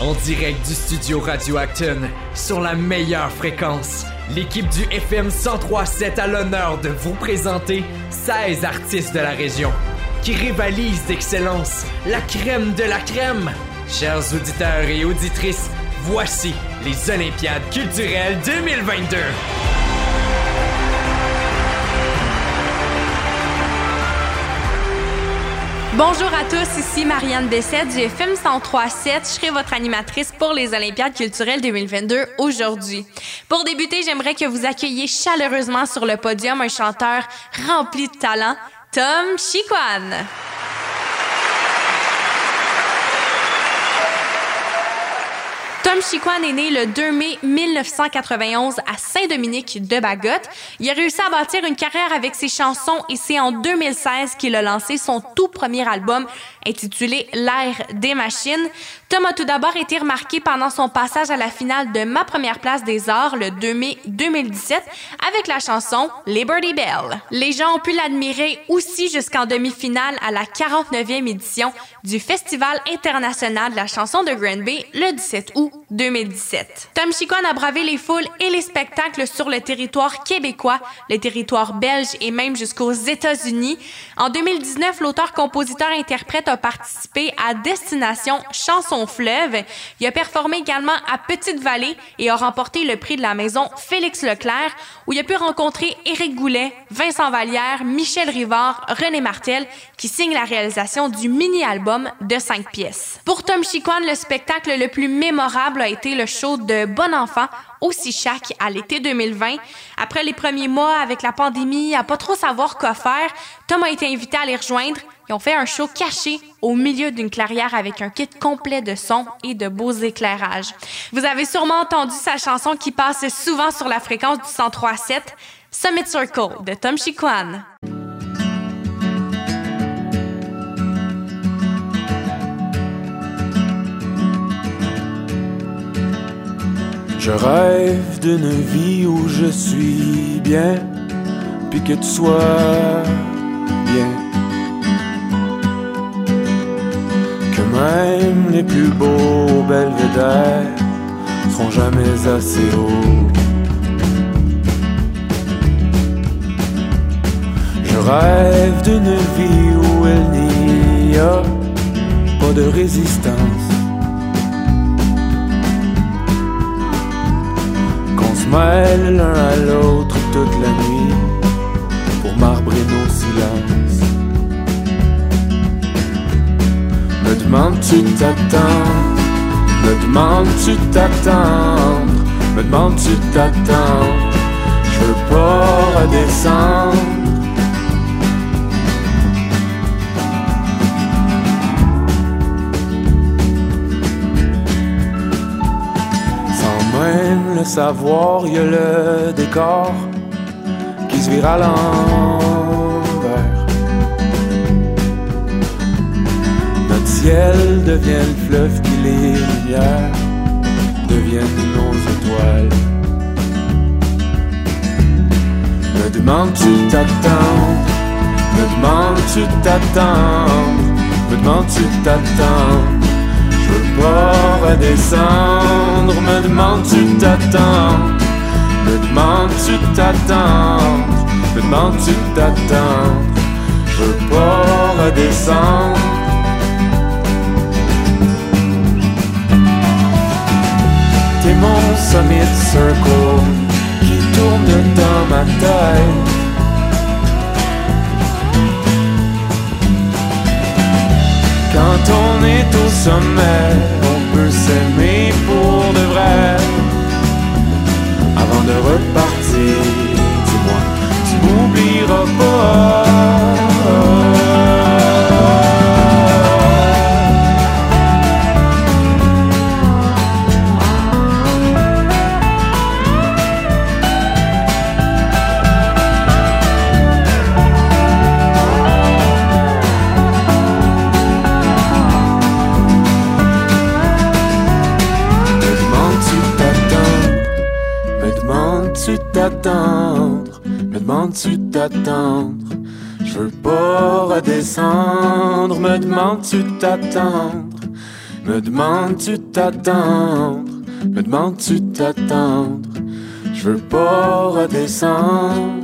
En direct du studio Radio Acton, sur la meilleure fréquence, l'équipe du FM 1037 a l'honneur de vous présenter 16 artistes de la région qui rivalisent d'excellence, la crème de la crème. Chers auditeurs et auditrices, voici les Olympiades culturelles 2022. Bonjour à tous, ici Marianne Bessette du FM 1037. Je serai votre animatrice pour les Olympiades culturelles 2022 aujourd'hui. Pour débuter, j'aimerais que vous accueilliez chaleureusement sur le podium un chanteur rempli de talent, Tom Chiquan. Tom Chiquan est né le 2 mai 1991 à Saint-Dominique de Bagotte. Il a réussi à bâtir une carrière avec ses chansons et c'est en 2016 qu'il a lancé son tout premier album intitulé L'air des machines. Tom a tout d'abord été remarqué pendant son passage à la finale de Ma première place des arts le 2 mai 2017 avec la chanson Liberty Bell. Les gens ont pu l'admirer aussi jusqu'en demi-finale à la 49e édition du Festival international de la chanson de Granby le 17 août 2017. Tom Chiquan a bravé les foules et les spectacles sur le territoire québécois, le territoire belge et même jusqu'aux États-Unis. En 2019, l'auteur-compositeur-interprète a participé à Destination Chanson Fleuve. Il a performé également à Petite-Vallée et a remporté le prix de la maison Félix Leclerc, où il a pu rencontrer Éric Goulet, Vincent Vallière, Michel Rivard, René Martel, qui signent la réalisation du mini-album de cinq pièces. Pour Tom Chiquan, le spectacle le plus mémorable a été le show de Bon Enfant au Sichac à l'été 2020. Après les premiers mois avec la pandémie, à pas trop savoir quoi faire, Tom a été invité à les rejoindre. Ils ont fait un show caché au milieu d'une clairière avec un kit complet de sons et de beaux éclairages. Vous avez sûrement entendu sa chanson qui passe souvent sur la fréquence du 103.7, Summit Circle de Tom Chiquan. Je rêve d'une vie où je suis bien, puis que tu sois bien. Que même les plus beaux belvédères seront jamais assez hauts. Je rêve d'une vie où il n'y a pas de résistance. L'un à l'autre toute la nuit pour marbrer nos silences. Me demandes-tu t'attendre? Me demandes-tu t'attendre? Me demandes-tu t'attendre? Je veux pas redescendre. Savoir, y a le décor qui se vire à l'envers. Notre ciel devient le fleuve qui les lumières deviennent nos étoiles. Me demandes-tu t'attendre? Me demandes-tu t'attendre? Me demandes-tu t'attendre? Je veux pas redescendre, me demandes-tu t'attendre Me demandes-tu t'attendre Me demandes-tu t'attendre Je veux pas redescendre T'es mon summit circle qui tourne dans ma tête tourner tout sommet, on peut s'aimer. T'attendre, me demandes-tu t'attendre? Je veux pas redescendre, me demandes-tu t'attendre? Me demandes-tu t'attendre? Me demandes-tu t'attendre? Je veux pas redescendre